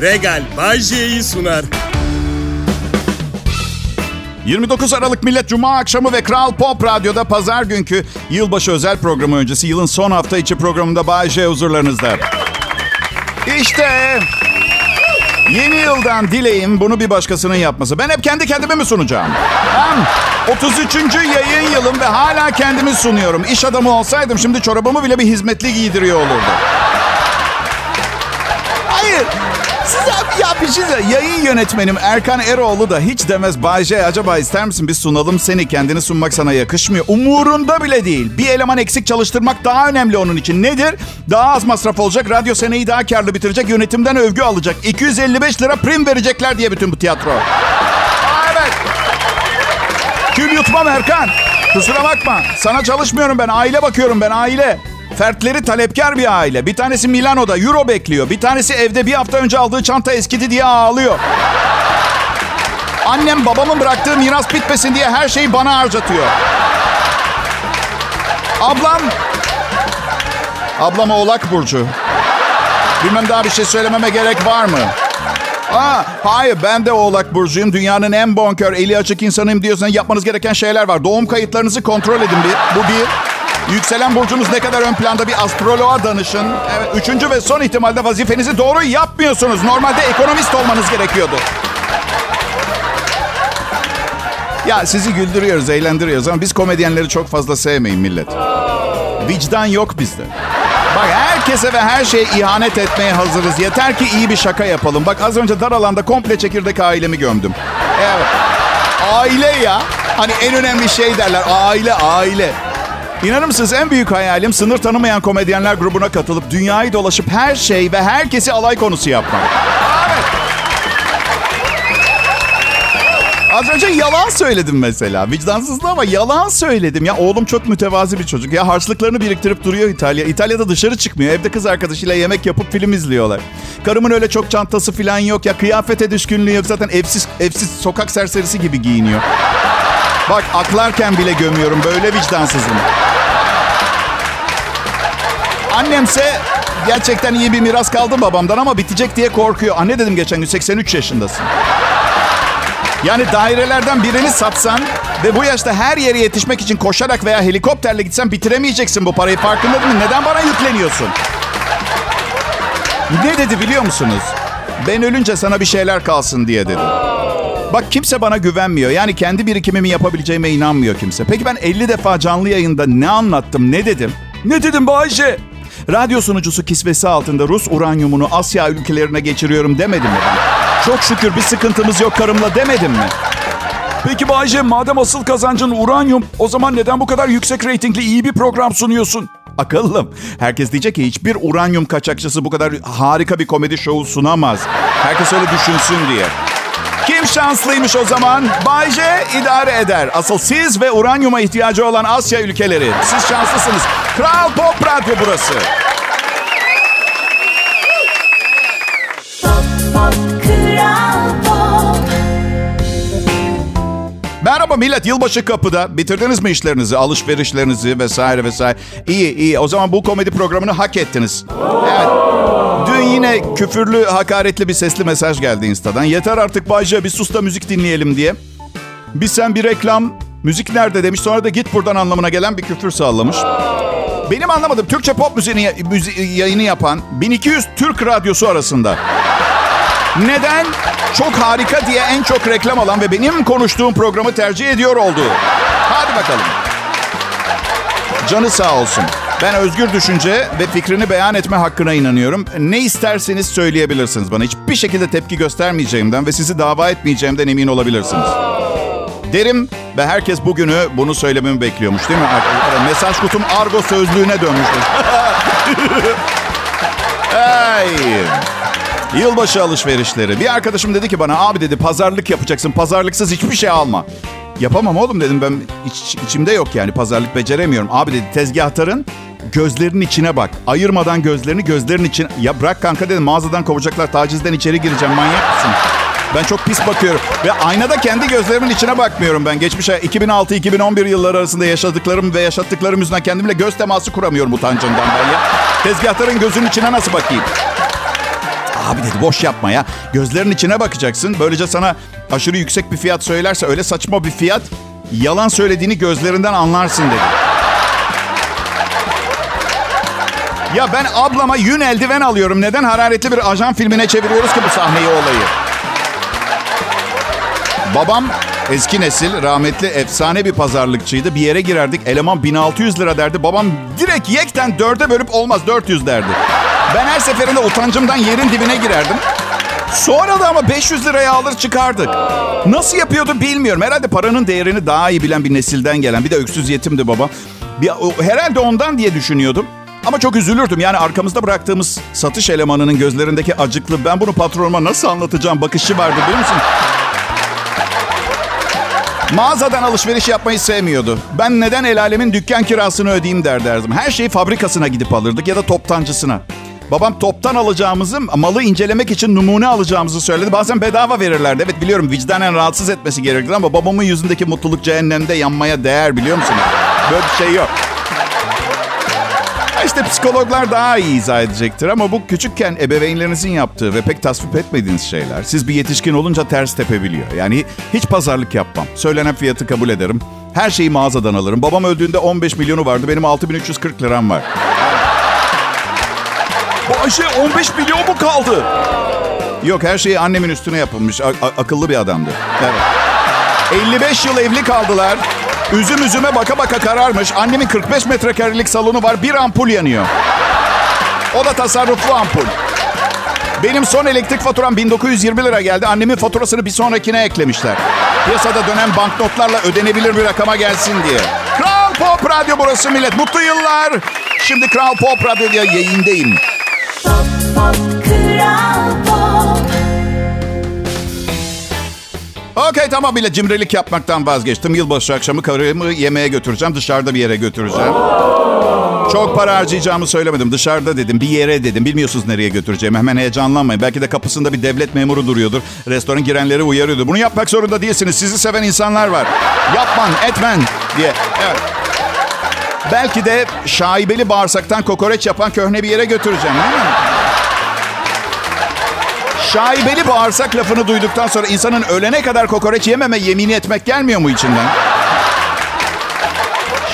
Regal Bajje'yi sunar. 29 Aralık Millet Cuma akşamı ve Kral Pop Radyo'da pazar günkü yılbaşı özel programı öncesi yılın son hafta içi programında Bay J huzurlarınızda. İşte yeni yıldan dileğim bunu bir başkasının yapması. Ben hep kendi kendime mi sunacağım? Ben 33. yayın yılım ve hala kendimi sunuyorum. İş adamı olsaydım şimdi çorabımı bile bir hizmetli giydiriyor olurdu. Hayır. Size ya bir şey söyle. Yayın yönetmenim Erkan Eroğlu da hiç demez Bayce acaba ister misin biz sunalım seni kendini sunmak sana yakışmıyor. Umurunda bile değil. Bir eleman eksik çalıştırmak daha önemli onun için. Nedir? Daha az masraf olacak. Radyo seneyi daha karlı bitirecek. Yönetimden övgü alacak. 255 lira prim verecekler diye bütün bu tiyatro. Evet. Kül yutmam Erkan. Kusura bakma. Sana çalışmıyorum ben. Aile bakıyorum ben aile. Fertleri talepkar bir aile. Bir tanesi Milano'da euro bekliyor. Bir tanesi evde bir hafta önce aldığı çanta eskidi diye ağlıyor. Annem babamın bıraktığı miras bitmesin diye her şeyi bana harcatıyor. Ablam... Ablam Oğlak Burcu. Bilmem daha bir şey söylememe gerek var mı? Aa, hayır ben de Oğlak Burcu'yum. Dünyanın en bonkör, eli açık insanıyım diyorsan yapmanız gereken şeyler var. Doğum kayıtlarınızı kontrol edin bir. Bu bir. Yükselen burcunuz ne kadar ön planda bir astroloğa danışın. Evet, üçüncü ve son ihtimalde vazifenizi doğru yapmıyorsunuz. Normalde ekonomist olmanız gerekiyordu. Ya sizi güldürüyoruz, eğlendiriyoruz ama biz komedyenleri çok fazla sevmeyin millet. Vicdan yok bizde. Bak herkese ve her şeye ihanet etmeye hazırız. Yeter ki iyi bir şaka yapalım. Bak az önce dar alanda komple çekirdek ailemi gömdüm. Evet. Aile ya. Hani en önemli şey derler. Aile, aile. İnanır mısınız en büyük hayalim sınır tanımayan komedyenler grubuna katılıp dünyayı dolaşıp her şey ve herkesi alay konusu yapmak. Evet. Az önce yalan söyledim mesela. Vicdansızlığı ama yalan söyledim. Ya oğlum çok mütevazi bir çocuk. Ya harçlıklarını biriktirip duruyor İtalya. İtalya'da dışarı çıkmıyor. Evde kız arkadaşıyla yemek yapıp film izliyorlar. Karımın öyle çok çantası falan yok. Ya kıyafete düşkünlüğü yok. Zaten evsiz, evsiz sokak serserisi gibi giyiniyor. Bak aklarken bile gömüyorum. Böyle vicdansızım. Annemse gerçekten iyi bir miras kaldı babamdan ama bitecek diye korkuyor. Anne dedim geçen gün 83 yaşındasın. Yani dairelerden birini satsan ve bu yaşta her yere yetişmek için koşarak veya helikopterle gitsen bitiremeyeceksin bu parayı. Farkında değil? Neden bana yükleniyorsun? Ne dedi biliyor musunuz? Ben ölünce sana bir şeyler kalsın diye dedi. Bak kimse bana güvenmiyor. Yani kendi birikimimi yapabileceğime inanmıyor kimse. Peki ben 50 defa canlı yayında ne anlattım, ne dedim? Ne dedim Bayşe? Radyo sunucusu kisvesi altında Rus uranyumunu Asya ülkelerine geçiriyorum demedim mi ben? Çok şükür bir sıkıntımız yok karımla demedim mi? Peki Bayce madem asıl kazancın uranyum o zaman neden bu kadar yüksek reytingli iyi bir program sunuyorsun? Akıllım. Herkes diyecek ki hiçbir uranyum kaçakçısı bu kadar harika bir komedi şovu sunamaz. Herkes öyle düşünsün diye. Kim şanslıymış o zaman? Bayce idare eder. Asıl siz ve uranyuma ihtiyacı olan Asya ülkeleri. Siz şanslısınız. Kral Pop Radyo burası. Merhaba millet, yılbaşı kapıda. Bitirdiniz mi işlerinizi, alışverişlerinizi vesaire vesaire? İyi, iyi. O zaman bu komedi programını hak ettiniz. Evet. Dün yine küfürlü, hakaretli bir sesli mesaj geldi Insta'dan. Yeter artık Bayce, bir sus da müzik dinleyelim diye. Bir sen bir reklam, müzik nerede demiş. Sonra da git buradan anlamına gelen bir küfür sağlamış. Benim anlamadığım Türkçe pop müziğini müzi yayını yapan 1200 Türk radyosu arasında. Neden? Çok harika diye en çok reklam alan ve benim konuştuğum programı tercih ediyor oldu. Hadi bakalım. Canı sağ olsun. Ben özgür düşünce ve fikrini beyan etme hakkına inanıyorum. Ne isterseniz söyleyebilirsiniz bana. Hiçbir şekilde tepki göstermeyeceğimden ve sizi dava etmeyeceğimden emin olabilirsiniz. Derim ve herkes bugünü bunu söylememi bekliyormuş değil mi? Mesaj kutum argo sözlüğüne dönmüştür. hey. Yılbaşı alışverişleri. Bir arkadaşım dedi ki bana abi dedi pazarlık yapacaksın. Pazarlıksız hiçbir şey alma. Yapamam oğlum dedim ben iç, içimde yok yani pazarlık beceremiyorum. Abi dedi tezgahtarın gözlerinin içine bak. Ayırmadan gözlerini gözlerin için. Ya bırak kanka dedim mağazadan kovacaklar. Tacizden içeri gireceğim manyak mısın? Ben çok pis bakıyorum. Ve aynada kendi gözlerimin içine bakmıyorum ben. Geçmiş 2006-2011 yılları arasında yaşadıklarım ve yaşattıklarım yüzünden kendimle göz teması kuramıyorum utancından ben ya. Tezgahtarın gözünün içine nasıl bakayım? Abi dedi boş yapma ya. Gözlerin içine bakacaksın. Böylece sana aşırı yüksek bir fiyat söylerse öyle saçma bir fiyat yalan söylediğini gözlerinden anlarsın dedi. Ya ben ablama yün eldiven alıyorum. Neden hararetli bir ajan filmine çeviriyoruz ki bu sahneyi olayı? Babam eski nesil rahmetli efsane bir pazarlıkçıydı. Bir yere girerdik eleman 1600 lira derdi. Babam direkt yekten dörde bölüp olmaz 400 derdi. Ben her seferinde utancımdan yerin dibine girerdim. Sonra da ama 500 liraya alır çıkardık. Nasıl yapıyordu bilmiyorum. Herhalde paranın değerini daha iyi bilen bir nesilden gelen. Bir de öksüz yetimdi baba. Bir, herhalde ondan diye düşünüyordum. Ama çok üzülürdüm. Yani arkamızda bıraktığımız satış elemanının gözlerindeki acıklı ben bunu patronuma nasıl anlatacağım bakışı vardı biliyor musun? Mağazadan alışveriş yapmayı sevmiyordu. Ben neden el alemin dükkan kirasını ödeyeyim der derdim. Her şeyi fabrikasına gidip alırdık ya da toptancısına. Babam toptan alacağımızı, malı incelemek için numune alacağımızı söyledi. Bazen bedava verirlerdi. Evet biliyorum vicdanen rahatsız etmesi gerekir ama babamın yüzündeki mutluluk cehennemde yanmaya değer biliyor musunuz? Böyle bir şey yok. İşte psikologlar daha iyi izah edecektir ama bu küçükken ebeveynlerinizin yaptığı ve pek tasvip etmediğiniz şeyler siz bir yetişkin olunca ters tepebiliyor. Yani hiç pazarlık yapmam. Söylenen fiyatı kabul ederim. Her şeyi mağazadan alırım. Babam öldüğünde 15 milyonu vardı. Benim 6340 liram var. Bu Ayşe 15 milyon mu kaldı? Yok her şeyi annemin üstüne yapılmış. A- a- akıllı bir adamdı. Evet. 55 yıl evli kaldılar. Üzüm üzüme baka baka kararmış. Annemin 45 metrekarelik salonu var. Bir ampul yanıyor. O da tasarruflu ampul. Benim son elektrik faturam 1920 lira geldi. Annemin faturasını bir sonrakine eklemişler. Piyasada dönen banknotlarla ödenebilir bir rakama gelsin diye. Kral Pop Radyo burası millet. Mutlu yıllar. Şimdi Kral Pop Radyo'da yayındayım. Pop, pop, Kral Okey tamam bile cimrilik yapmaktan vazgeçtim. Yılbaşı akşamı karımı yemeğe götüreceğim. Dışarıda bir yere götüreceğim. Çok para harcayacağımı söylemedim. Dışarıda dedim. Bir yere dedim. Bilmiyorsunuz nereye götüreceğimi. Hemen heyecanlanmayın. Belki de kapısında bir devlet memuru duruyordur. Restoran girenleri uyarıyordu. Bunu yapmak zorunda değilsiniz. Sizi seven insanlar var. Yapman, etmen diye. Evet. Belki de şaibeli bağırsaktan kokoreç yapan köhne bir yere götüreceğim. Değil mi? Şaibeli bağırsak lafını duyduktan sonra insanın ölene kadar kokoreç yememe yemini etmek gelmiyor mu içinden?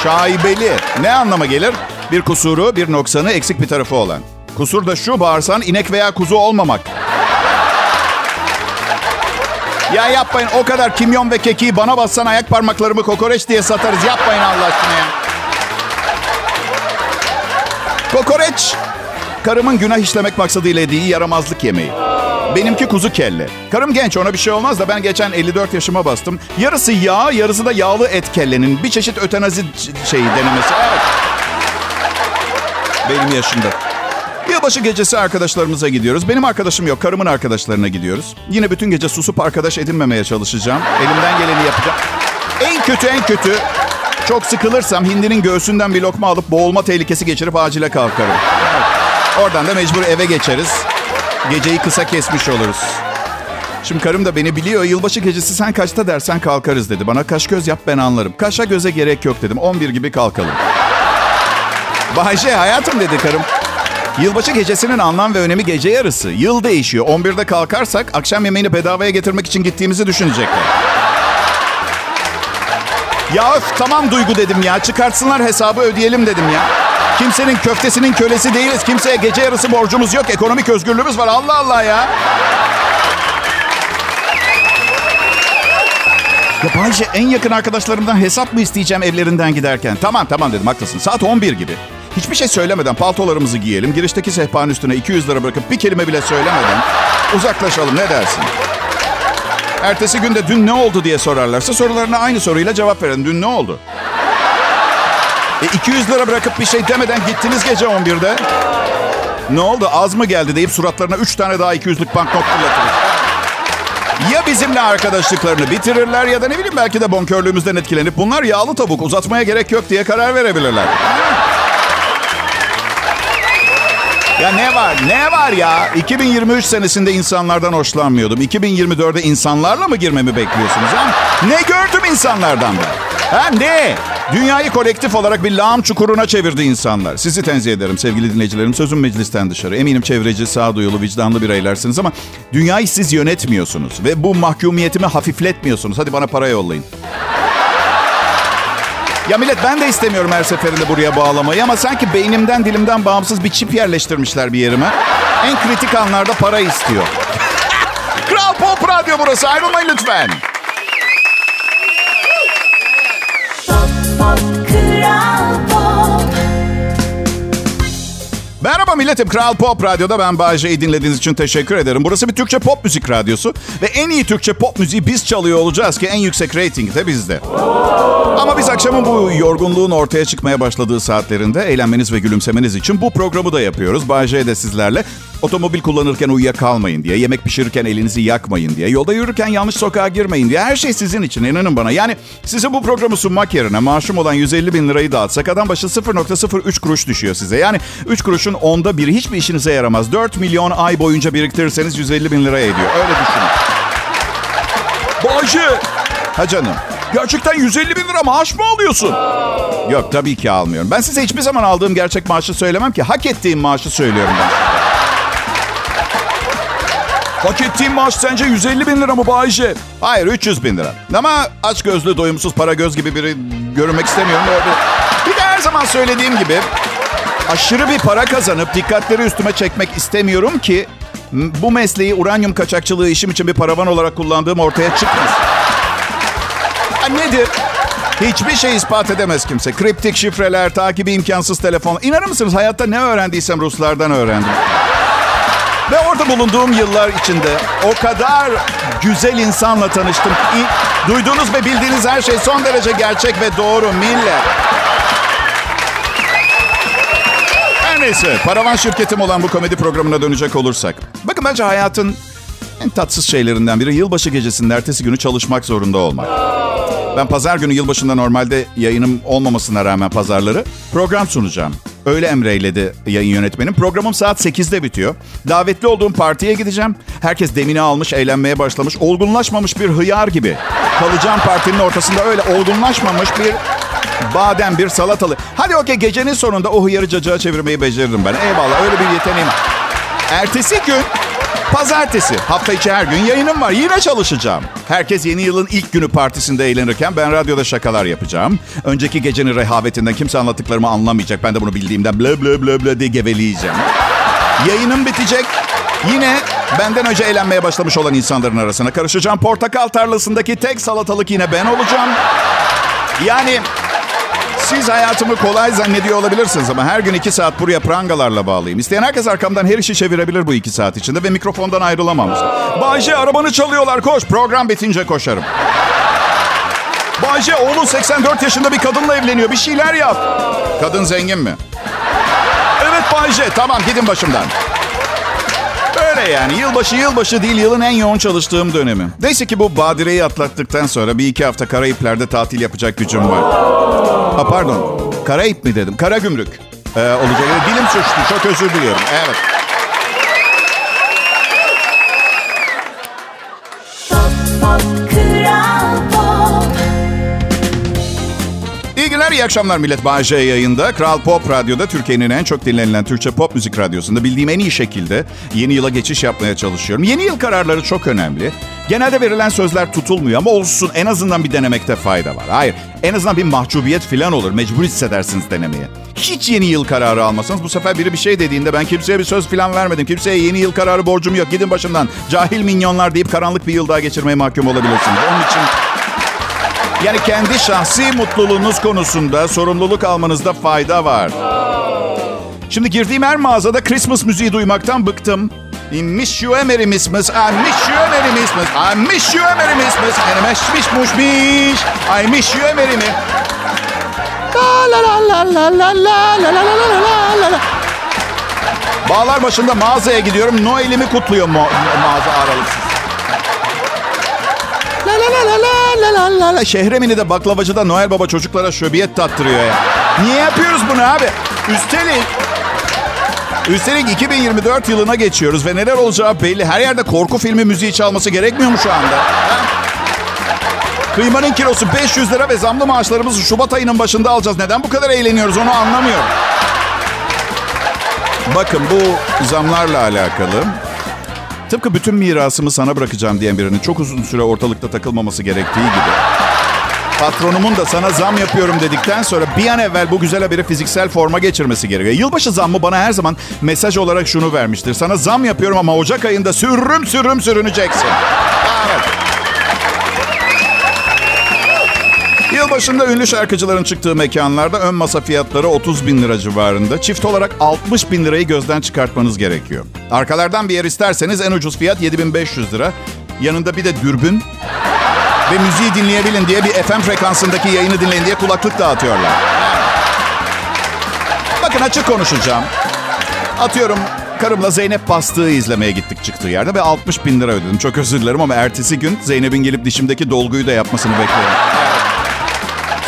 Şaibeli. Ne anlama gelir? Bir kusuru, bir noksanı, eksik bir tarafı olan. Kusur da şu bağırsan inek veya kuzu olmamak. Ya yapmayın o kadar kimyon ve kekiği bana bassan ayak parmaklarımı kokoreç diye satarız. Yapmayın Allah aşkına ya. Kokoreç, karımın günah işlemek maksadıyla yediği yaramazlık yemeği. Benimki kuzu kelle. Karım genç ona bir şey olmaz da ben geçen 54 yaşıma bastım. Yarısı yağ, yarısı da yağlı et kellenin. Bir çeşit ötenazi şeyi denemesi. Evet. Benim yaşımda. Yılbaşı gecesi arkadaşlarımıza gidiyoruz. Benim arkadaşım yok, karımın arkadaşlarına gidiyoruz. Yine bütün gece susup arkadaş edinmemeye çalışacağım. Elimden geleni yapacağım. En kötü en kötü çok sıkılırsam hindinin göğsünden bir lokma alıp boğulma tehlikesi geçirip acile kalkarım. Oradan da mecbur eve geçeriz. Geceyi kısa kesmiş oluruz. Şimdi karım da beni biliyor. Yılbaşı gecesi sen kaçta dersen kalkarız dedi. Bana kaş göz yap ben anlarım. Kaşa göze gerek yok dedim. 11 gibi kalkalım. Bayşe hayatım dedi karım. Yılbaşı gecesinin anlam ve önemi gece yarısı. Yıl değişiyor. 11'de kalkarsak akşam yemeğini bedavaya getirmek için gittiğimizi düşünecekler. Ya öf tamam Duygu dedim ya. Çıkartsınlar hesabı ödeyelim dedim ya. Kimsenin köftesinin kölesi değiliz. Kimseye gece yarısı borcumuz yok. Ekonomik özgürlüğümüz var. Allah Allah ya. Ya Bayce en yakın arkadaşlarımdan hesap mı isteyeceğim evlerinden giderken? Tamam tamam dedim haklısın. Saat 11 gibi. Hiçbir şey söylemeden paltolarımızı giyelim. Girişteki sehpanın üstüne 200 lira bırakıp bir kelime bile söylemeden uzaklaşalım ne dersin? Ertesi günde dün ne oldu diye sorarlarsa sorularına aynı soruyla cevap verin. Dün ne oldu? E 200 lira bırakıp bir şey demeden gittiniz gece 11'de. Ne oldu az mı geldi deyip suratlarına 3 tane daha 200'lük banknot fırlatırız. Ya bizimle arkadaşlıklarını bitirirler ya da ne bileyim belki de bonkörlüğümüzden etkilenip bunlar yağlı tavuk uzatmaya gerek yok diye karar verebilirler. Ya ne var? Ne var ya? 2023 senesinde insanlardan hoşlanmıyordum. 2024'de insanlarla mı girmemi bekliyorsunuz ha? Ne gördüm insanlardan ben? Ha ne? Dünyayı kolektif olarak bir lağım çukuruna çevirdi insanlar. Sizi tenzih ederim sevgili dinleyicilerim. Sözüm meclisten dışarı. Eminim çevreci, sağduyulu, vicdanlı bireylersiniz ama dünyayı siz yönetmiyorsunuz. Ve bu mahkumiyetimi hafifletmiyorsunuz. Hadi bana para yollayın. Ya millet ben de istemiyorum her seferinde buraya bağlamayı ama sanki beynimden dilimden bağımsız bir çip yerleştirmişler bir yerime. En kritik anlarda para istiyor. Kral Pop Radyo burası ayrılmayın lütfen. Merhaba milletim. Kral Pop Radyo'da ben Bayece'yi dinlediğiniz için teşekkür ederim. Burası bir Türkçe pop müzik radyosu. Ve en iyi Türkçe pop müziği biz çalıyor olacağız ki en yüksek reyting de bizde. Ama biz akşamın bu yorgunluğun ortaya çıkmaya başladığı saatlerinde eğlenmeniz ve gülümsemeniz için bu programı da yapıyoruz. Bayece de sizlerle. Otomobil kullanırken uyuyakalmayın diye, yemek pişirirken elinizi yakmayın diye, yolda yürürken yanlış sokağa girmeyin diye. Her şey sizin için inanın bana. Yani size bu programı sunmak yerine maaşım olan 150 bin lirayı dağıtsak adam başı 0.03 kuruş düşüyor size. Yani 3 kuruşun onda biri hiçbir işinize yaramaz. 4 milyon ay boyunca biriktirirseniz 150 bin lira ediyor. Öyle düşünün. Bayce! Ha canım. Gerçekten 150 bin lira maaş mı alıyorsun? Yok tabii ki almıyorum. Ben size hiçbir zaman aldığım gerçek maaşı söylemem ki. Hak ettiğim maaşı söylüyorum ben. Hak ettiğim maaş sence 150 bin lira mı Bayce? Hayır 300 bin lira. Ama aç gözlü, doyumsuz, para göz gibi biri görünmek istemiyorum. Öyle. Bir de her zaman söylediğim gibi aşırı bir para kazanıp dikkatleri üstüme çekmek istemiyorum ki bu mesleği uranyum kaçakçılığı işim için bir paravan olarak kullandığım ortaya çıkmasın. Nedir? Hiçbir şey ispat edemez kimse. Kriptik şifreler, takibi imkansız telefon. İnanır mısınız hayatta ne öğrendiysem Ruslardan öğrendim. Ve orada bulunduğum yıllar içinde o kadar güzel insanla tanıştım. İ- Duyduğunuz ve bildiğiniz her şey son derece gerçek ve doğru millet. Her neyse, paravan şirketim olan bu komedi programına dönecek olursak. Bakın bence hayatın en tatsız şeylerinden biri yılbaşı gecesinin ertesi günü çalışmak zorunda olmak. Ben pazar günü yılbaşında normalde yayınım olmamasına rağmen pazarları program sunacağım. Öyle emreyledi yayın yönetmenim. Programım saat 8'de bitiyor. Davetli olduğum partiye gideceğim. Herkes demini almış, eğlenmeye başlamış. Olgunlaşmamış bir hıyar gibi. Kalacağım partinin ortasında öyle olgunlaşmamış bir badem, bir salatalı. Hadi okey gecenin sonunda o hıyarı cacığa çevirmeyi beceririm ben. Eyvallah öyle bir yeteneğim. Ertesi gün Pazartesi. Hafta içi her gün yayınım var. Yine çalışacağım. Herkes yeni yılın ilk günü partisinde eğlenirken ben radyoda şakalar yapacağım. Önceki gecenin rehavetinden kimse anlattıklarımı anlamayacak. Ben de bunu bildiğimden bla bla bla bla diye geveleyeceğim. Yayınım bitecek. Yine benden önce eğlenmeye başlamış olan insanların arasına karışacağım. Portakal tarlasındaki tek salatalık yine ben olacağım. Yani siz hayatımı kolay zannediyor olabilirsiniz ama her gün iki saat buraya prangalarla bağlıyım. İsteyen herkes arkamdan her işi çevirebilir bu iki saat içinde ve mikrofondan ayrılamam. Bayce arabanı çalıyorlar koş. Program bitince koşarım. Bayce oğlun 84 yaşında bir kadınla evleniyor. Bir şeyler yap. Kadın zengin mi? Evet Bayce tamam gidin başımdan. Öyle yani. Yılbaşı yılbaşı değil yılın en yoğun çalıştığım dönemi. Neyse ki bu badireyi atlattıktan sonra bir iki hafta Karayipler'de tatil yapacak gücüm var. Ha pardon. Karayip mi dedim? Kara gümrük. Ee, olacak. Dilim suçtu. Çok özür diliyorum. Evet. İyi akşamlar millet. Bağcay yayında. Kral Pop Radyo'da Türkiye'nin en çok dinlenilen Türkçe pop müzik radyosunda bildiğim en iyi şekilde yeni yıla geçiş yapmaya çalışıyorum. Yeni yıl kararları çok önemli. Genelde verilen sözler tutulmuyor ama olsun en azından bir denemekte fayda var. Hayır, en azından bir mahcubiyet falan olur. Mecbur hissedersiniz denemeye. Hiç yeni yıl kararı almasanız bu sefer biri bir şey dediğinde ben kimseye bir söz falan vermedim. Kimseye yeni yıl kararı borcum yok. Gidin başımdan. Cahil minyonlar deyip karanlık bir yıl daha geçirmeye mahkum olabilirsiniz. Onun için yani kendi şahsi mutluluğunuz konusunda sorumluluk almanızda fayda var. Şimdi girdiğim her mağazada Christmas müziği duymaktan bıktım. I miss you Merry Christmas, I miss you Merry Christmas, I miss you Merry Christmas, and miss miss muş miş, I miss you Merry mi. La la la la la la la la la la la la la. Bağlar başında mağazaya gidiyorum. Noel'imi kutluyor mu- mağaza aralıksız. La la la la la baklavacıda Noel Baba çocuklara şöbiyet tattırıyor ya. Niye yapıyoruz bunu abi? Üstelik Üstelik 2024 yılına geçiyoruz ve neler olacağı belli. Her yerde korku filmi müziği çalması gerekmiyor mu şu anda? Kıymanın kilosu 500 lira ve zamlı maaşlarımızı Şubat ayının başında alacağız. Neden bu kadar eğleniyoruz onu anlamıyorum. Bakın bu zamlarla alakalı. Tıpkı bütün mirasımı sana bırakacağım diyen birinin çok uzun süre ortalıkta takılmaması gerektiği gibi. Patronumun da sana zam yapıyorum dedikten sonra bir an evvel bu güzel haberi fiziksel forma geçirmesi gerekiyor. Yılbaşı zammı bana her zaman mesaj olarak şunu vermiştir. Sana zam yapıyorum ama Ocak ayında sürüm sürüm sürüneceksin. Evet. Yılbaşında ünlü şarkıcıların çıktığı mekanlarda ön masa fiyatları 30 bin lira civarında. Çift olarak 60 bin lirayı gözden çıkartmanız gerekiyor. Arkalardan bir yer isterseniz en ucuz fiyat 7500 lira. Yanında bir de dürbün ve müziği dinleyebilin diye bir FM frekansındaki yayını dinleyin diye kulaklık dağıtıyorlar. Bakın açık konuşacağım. Atıyorum karımla Zeynep Bastığı izlemeye gittik çıktığı yerde ve 60 bin lira ödedim. Çok özür dilerim ama ertesi gün Zeynep'in gelip dişimdeki dolguyu da yapmasını bekliyorum.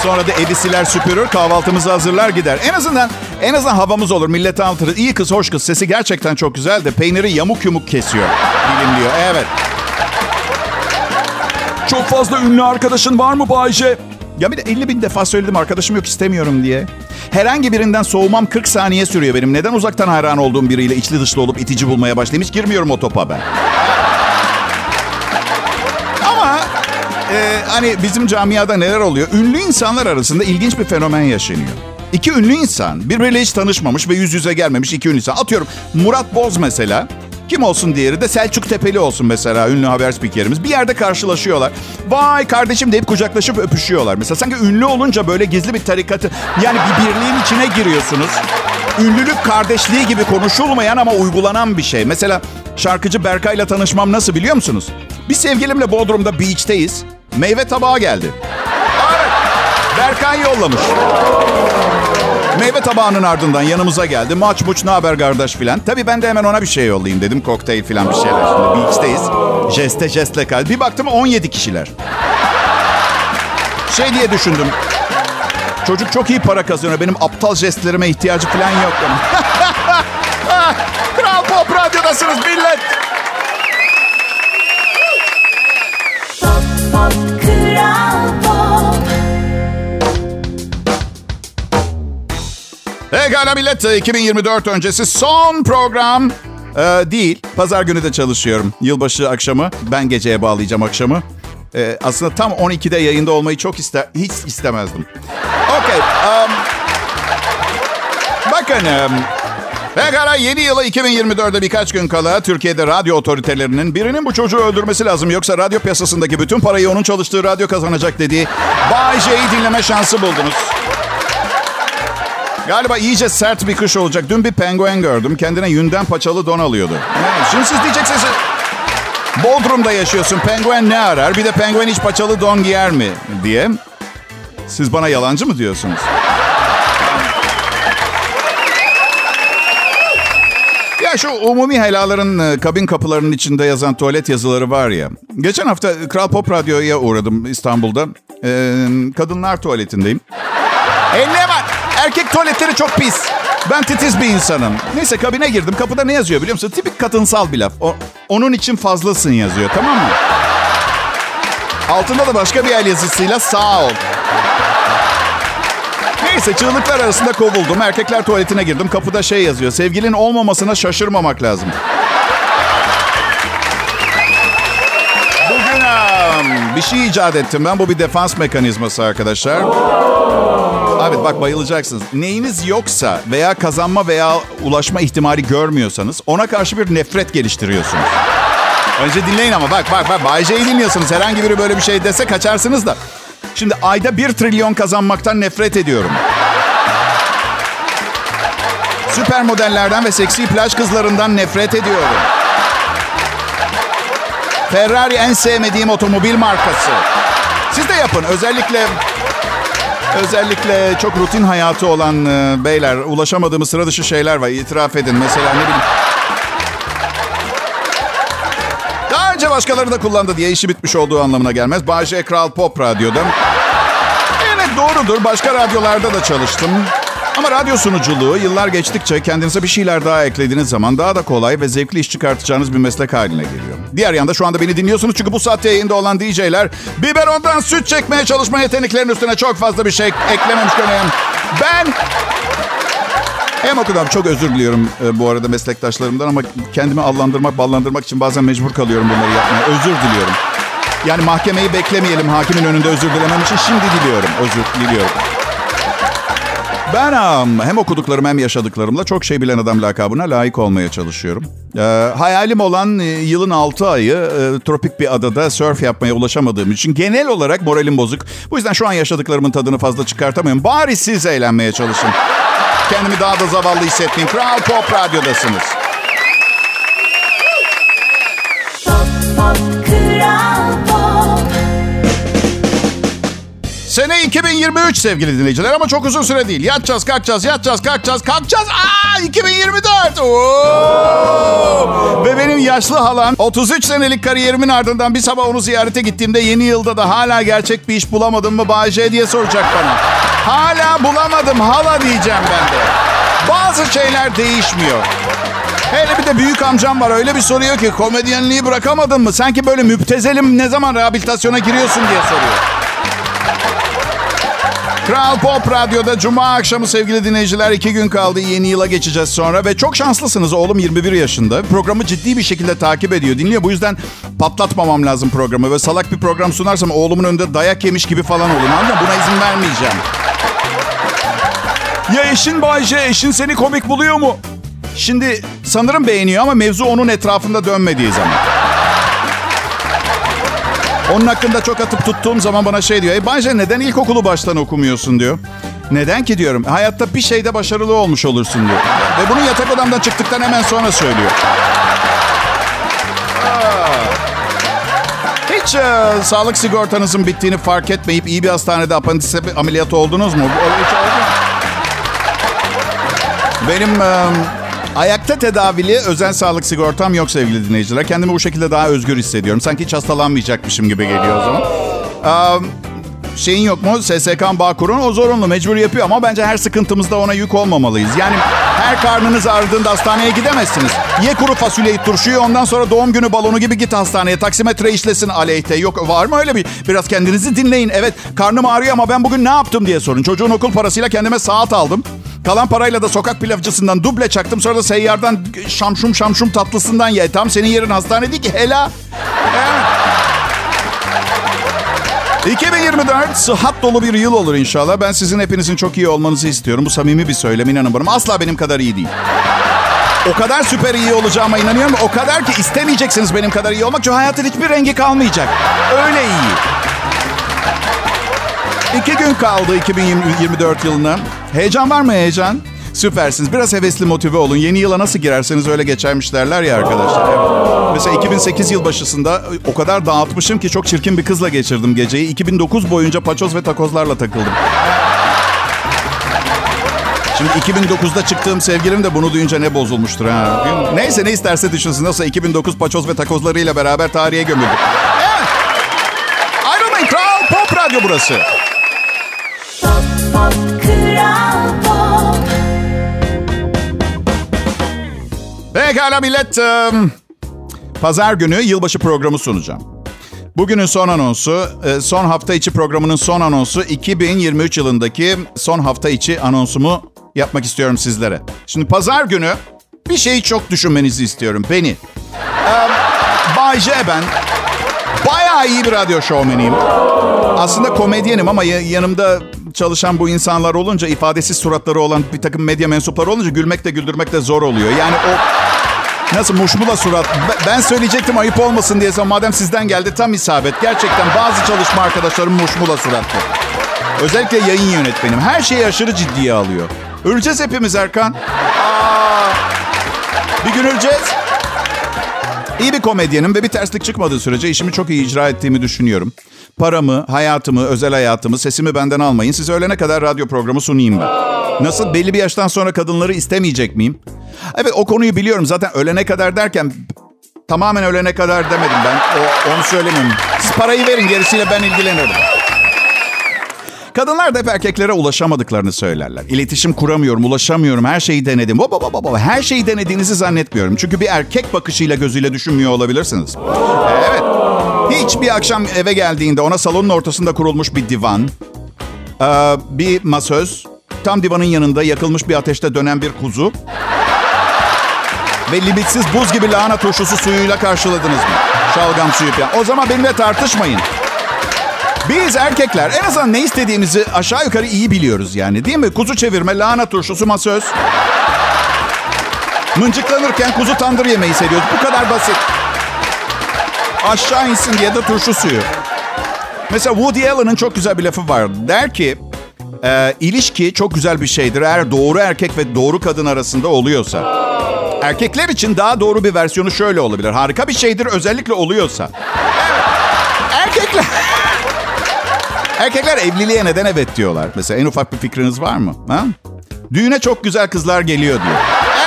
Sonra da evi siler süpürür, kahvaltımızı hazırlar gider. En azından en azından havamız olur. Millete anlatırız. İyi kız, hoş kız. Sesi gerçekten çok güzel de peyniri yamuk yumuk kesiyor. Dilimliyor. Evet. Çok fazla ünlü arkadaşın var mı Bayce? Ya bir de 50 bin defa söyledim arkadaşım yok istemiyorum diye. Herhangi birinden soğumam 40 saniye sürüyor benim. Neden uzaktan hayran olduğum biriyle içli dışlı olup itici bulmaya başlayayım? Hiç girmiyorum o topa ben. E, hani bizim camiada neler oluyor? Ünlü insanlar arasında ilginç bir fenomen yaşanıyor. İki ünlü insan birbiriyle hiç tanışmamış ve yüz yüze gelmemiş iki ünlü insan. Atıyorum Murat Boz mesela. Kim olsun diğeri de Selçuk Tepeli olsun mesela ünlü haber spikerimiz. Bir yerde karşılaşıyorlar. Vay kardeşim deyip kucaklaşıp öpüşüyorlar. Mesela sanki ünlü olunca böyle gizli bir tarikatı yani bir birliğin içine giriyorsunuz. Ünlülük kardeşliği gibi konuşulmayan ama uygulanan bir şey. Mesela şarkıcı Berkay'la tanışmam nasıl biliyor musunuz? Bir sevgilimle Bodrum'da beach'teyiz. Meyve tabağı geldi. Evet. Berkay yollamış. Meyve tabağının ardından yanımıza geldi. Maç muç ne haber kardeş filan. Tabii ben de hemen ona bir şey yollayayım dedim. Kokteyl filan bir şeyler. Şimdi beach'teyiz. Jeste jestle kal. Bir baktım 17 kişiler. Şey diye düşündüm. Çocuk çok iyi para kazanıyor. Benim aptal jestlerime ihtiyacı falan yok. Kral Pop Radyo'dasınız millet. Pekala millet 2024 öncesi son program Ee, değil. Pazar günü de çalışıyorum. Yılbaşı akşamı. Ben geceye bağlayacağım akşamı. Ee, aslında tam 12'de yayında olmayı çok ister, hiç istemezdim. Okey. um, bakın. um, Pekala yeni yıla 2024'de birkaç gün kala Türkiye'de radyo otoritelerinin birinin bu çocuğu öldürmesi lazım. Yoksa radyo piyasasındaki bütün parayı onun çalıştığı radyo kazanacak dediği Bay J'yi dinleme şansı buldunuz. Galiba iyice sert bir kış olacak. Dün bir penguen gördüm. Kendine yünden paçalı don alıyordu. Evet, şimdi siz diyeceksiniz... Bodrum'da yaşıyorsun. Penguen ne arar? Bir de penguen hiç paçalı don giyer mi? Diye. Siz bana yalancı mı diyorsunuz? Ya şu umumi helaların e, kabin kapılarının içinde yazan tuvalet yazıları var ya. Geçen hafta Kral Pop Radyo'ya uğradım İstanbul'da. Ee, kadınlar tuvaletindeyim. E ne var? Erkek tuvaletleri çok pis. Ben titiz bir insanım. Neyse kabine girdim. Kapıda ne yazıyor biliyor musun? Tipik kadınsal bir laf. O, onun için fazlasın yazıyor tamam mı? Altında da başka bir el yazısıyla sağ ol. Neyse çığlıklar arasında kovuldum. Erkekler tuvaletine girdim. Kapıda şey yazıyor. Sevgilin olmamasına şaşırmamak lazım. Bugün bir şey icat ettim ben. Bu bir defans mekanizması arkadaşlar. Evet bak bayılacaksınız. Neyiniz yoksa veya kazanma veya ulaşma ihtimali görmüyorsanız ona karşı bir nefret geliştiriyorsunuz. Önce dinleyin ama bak bak bak Bay J'yi dinliyorsunuz. Herhangi biri böyle bir şey dese kaçarsınız da. Şimdi ayda bir trilyon kazanmaktan nefret ediyorum. Süper modellerden ve seksi plaj kızlarından nefret ediyorum. Ferrari en sevmediğim otomobil markası. Siz de yapın. Özellikle özellikle çok rutin hayatı olan e, beyler ulaşamadığımız sıra dışı şeyler var. İtiraf edin. Mesela ne bileyim. Daha önce başkaları da kullandı diye işi bitmiş olduğu anlamına gelmez. Bahçe Kral Pop Radyo'da. Evet doğrudur. Başka radyolarda da çalıştım. Ama radyo sunuculuğu yıllar geçtikçe kendinize bir şeyler daha eklediğiniz zaman daha da kolay ve zevkli iş çıkartacağınız bir meslek haline geliyor. Diğer yanda şu anda beni dinliyorsunuz çünkü bu saatte yayında olan DJ'ler biberondan süt çekmeye çalışma yeteneklerinin üstüne çok fazla bir şey eklememiş görünüyorum. Ben hem okudum çok özür diliyorum e, bu arada meslektaşlarımdan ama kendimi allandırmak, ballandırmak için bazen mecbur kalıyorum bunları yapmaya. Özür diliyorum. Yani mahkemeyi beklemeyelim hakimin önünde özür dilemem için şimdi diliyorum. Özür diliyorum. Ben um, hem okuduklarım hem yaşadıklarımla çok şey bilen adam lakabına layık olmaya çalışıyorum. Ee, hayalim olan e, yılın 6 ayı e, tropik bir adada surf yapmaya ulaşamadığım için genel olarak moralim bozuk. Bu yüzden şu an yaşadıklarımın tadını fazla çıkartamıyorum. Bari siz eğlenmeye çalışın. Kendimi daha da zavallı hissetmeyeyim. Kral Pop Radyo'dasınız. Sene 2023 sevgili dinleyiciler ama çok uzun süre değil. Yatacağız, kalkacağız, yatacağız, kalkacağız, kalkacağız. Aa 2024. Oo! Ve benim yaşlı halam 33 senelik kariyerimin ardından bir sabah onu ziyarete gittiğimde yeni yılda da hala gerçek bir iş bulamadım mı Bayce diye soracak bana. Hala bulamadım hala diyeceğim ben de. Bazı şeyler değişmiyor. Hele bir de büyük amcam var öyle bir soruyor ki komedyenliği bırakamadın mı? Sanki böyle müptezelim ne zaman rehabilitasyona giriyorsun diye soruyor. Kral Pop Radyo'da Cuma akşamı sevgili dinleyiciler iki gün kaldı. Yeni yıla geçeceğiz sonra ve çok şanslısınız. Oğlum 21 yaşında. Programı ciddi bir şekilde takip ediyor, dinliyor. Bu yüzden patlatmamam lazım programı ve salak bir program sunarsam oğlumun önünde dayak yemiş gibi falan olurum. Anladın? Buna izin vermeyeceğim. Ya eşin Bayce, eşin seni komik buluyor mu? Şimdi sanırım beğeniyor ama mevzu onun etrafında dönmediği zaman. Onun hakkında çok atıp tuttuğum zaman bana şey diyor. E Bayce neden ilkokulu baştan okumuyorsun diyor. Neden ki diyorum. Hayatta bir şeyde başarılı olmuş olursun diyor. Ve bunu yatak odamdan çıktıktan hemen sonra söylüyor. Hiç e, sağlık sigortanızın bittiğini fark etmeyip iyi bir hastanede apandis ameliyatı oldunuz mu? Benim e, ayakta tedavili özel sağlık sigortam yok sevgili dinleyiciler. Kendimi bu şekilde daha özgür hissediyorum. Sanki hiç hastalanmayacakmışım gibi geliyor o zaman. E, şeyin yok mu? SSK Bağkur'un o zorunlu mecbur yapıyor ama bence her sıkıntımızda ona yük olmamalıyız. Yani her karnınız ağrıdığında hastaneye gidemezsiniz. Ye kuru fasulyeyi turşuyu ondan sonra doğum günü balonu gibi git hastaneye. Taksimetre işlesin aleyhte. Yok var mı öyle bir? Biraz kendinizi dinleyin. Evet karnım ağrıyor ama ben bugün ne yaptım diye sorun. Çocuğun okul parasıyla kendime saat aldım. Kalan parayla da sokak pilavcısından duble çaktım. Sonra da seyyardan şamşum şamşum tatlısından ye. Tam senin yerin hastane değil ki. Hela. Evet. 2024 sıhhat dolu bir yıl olur inşallah. Ben sizin hepinizin çok iyi olmanızı istiyorum. Bu samimi bir söylem inanın bana. Asla benim kadar iyi değil. O kadar süper iyi olacağıma inanıyorum. O kadar ki istemeyeceksiniz benim kadar iyi olmak. Çünkü hayatın hiçbir rengi kalmayacak. Öyle iyi. İki gün kaldı 2024 yılına. Heyecan var mı heyecan? Süpersiniz. Biraz hevesli motive olun. Yeni yıla nasıl girerseniz öyle geçermiş derler ya arkadaşlar. Evet. Mesela 2008 yılbaşısında o kadar dağıtmışım ki çok çirkin bir kızla geçirdim geceyi. 2009 boyunca paçoz ve takozlarla takıldım. Şimdi 2009'da çıktığım sevgilim de bunu duyunca ne bozulmuştur ha. Neyse ne isterse düşünsün. Nasıl 2009 paçoz ve takozlarıyla beraber tarihe gömüldük. Evet. Ayrılmayın Kral Pop Radyo burası. Pekala millet. Pazar günü yılbaşı programı sunacağım. Bugünün son anonsu, e, son hafta içi programının son anonsu 2023 yılındaki son hafta içi anonsumu yapmak istiyorum sizlere. Şimdi pazar günü bir şeyi çok düşünmenizi istiyorum. Beni. Em, Bay J ben. Bayağı iyi bir radyo şovmeniyim. Aslında komedyenim ama ya- yanımda çalışan bu insanlar olunca, ifadesiz suratları olan bir takım medya mensupları olunca gülmek de güldürmek de zor oluyor. Yani o Nasıl muşmula surat? Be- Ben söyleyecektim ayıp olmasın diye. Sonra Madem sizden geldi tam isabet. Gerçekten bazı çalışma arkadaşlarım muşmula suratlı. Özellikle yayın yönetmenim. Her şeyi aşırı ciddiye alıyor. Öleceğiz hepimiz Erkan. Aa, bir gün öleceğiz. İyi bir komedyenim ve bir terslik çıkmadığı sürece işimi çok iyi icra ettiğimi düşünüyorum. Paramı, hayatımı, özel hayatımı, sesimi benden almayın. Size ölene kadar radyo programı sunayım ben. Nasıl? Belli bir yaştan sonra kadınları istemeyecek miyim? Evet o konuyu biliyorum. Zaten ölene kadar derken tamamen ölene kadar demedim ben. O, onu söylemiyorum. Siz parayı verin gerisiyle ben ilgilenirim. Kadınlar da hep erkeklere ulaşamadıklarını söylerler. İletişim kuramıyorum, ulaşamıyorum, her şeyi denedim. Baba baba baba her şeyi denediğinizi zannetmiyorum. Çünkü bir erkek bakışıyla gözüyle düşünmüyor olabilirsiniz. Evet. Hiç bir akşam eve geldiğinde ona salonun ortasında kurulmuş bir divan, bir masöz, tam divanın yanında yakılmış bir ateşte dönen bir kuzu ve limitsiz buz gibi lahana turşusu suyuyla karşıladınız mı? Şalgam suyu falan. O zaman benimle tartışmayın. Biz erkekler en azından ne istediğimizi aşağı yukarı iyi biliyoruz yani değil mi? Kuzu çevirme, lahana turşusu, masöz. Mıncıklanırken kuzu tandır yemeği seviyoruz. Bu kadar basit. Aşağı insin diye de turşu suyu. Mesela Woody Allen'ın çok güzel bir lafı var. Der ki, e, ilişki çok güzel bir şeydir eğer doğru erkek ve doğru kadın arasında oluyorsa. Erkekler için daha doğru bir versiyonu şöyle olabilir. Harika bir şeydir özellikle oluyorsa. Erkekler... Erkekler evliliğe neden evet diyorlar? Mesela en ufak bir fikriniz var mı? Ha? Düğüne çok güzel kızlar geliyor diyor.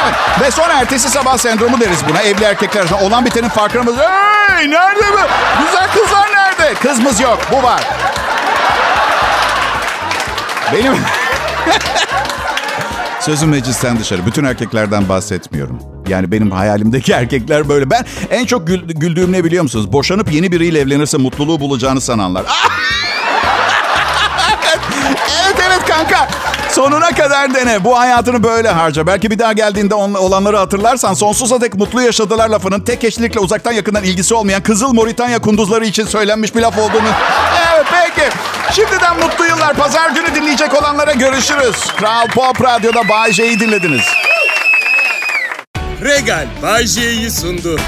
Evet. Ve sonra ertesi sabah sendromu deriz buna. Evli erkekler olan bitenin farkına mı? Hey nerede bu? Güzel kızlar nerede? Kızımız yok. Bu var. Benim... Sözüm meclisten dışarı. Bütün erkeklerden bahsetmiyorum. Yani benim hayalimdeki erkekler böyle. Ben en çok gül- güldüğüm ne biliyor musunuz? Boşanıp yeni biriyle evlenirse mutluluğu bulacağını sananlar. Sonuna kadar dene. Bu hayatını böyle harca. Belki bir daha geldiğinde on- olanları hatırlarsan sonsuza dek mutlu yaşadılar lafının tek eşlilikle uzaktan yakından ilgisi olmayan Kızıl Moritanya kunduzları için söylenmiş bir laf olduğunu. Evet peki. Şimdiden mutlu yıllar. Pazar günü dinleyecek olanlara görüşürüz. Kral Pop Radyo'da Bay J'yi dinlediniz. Regal Bay J'yi sundu.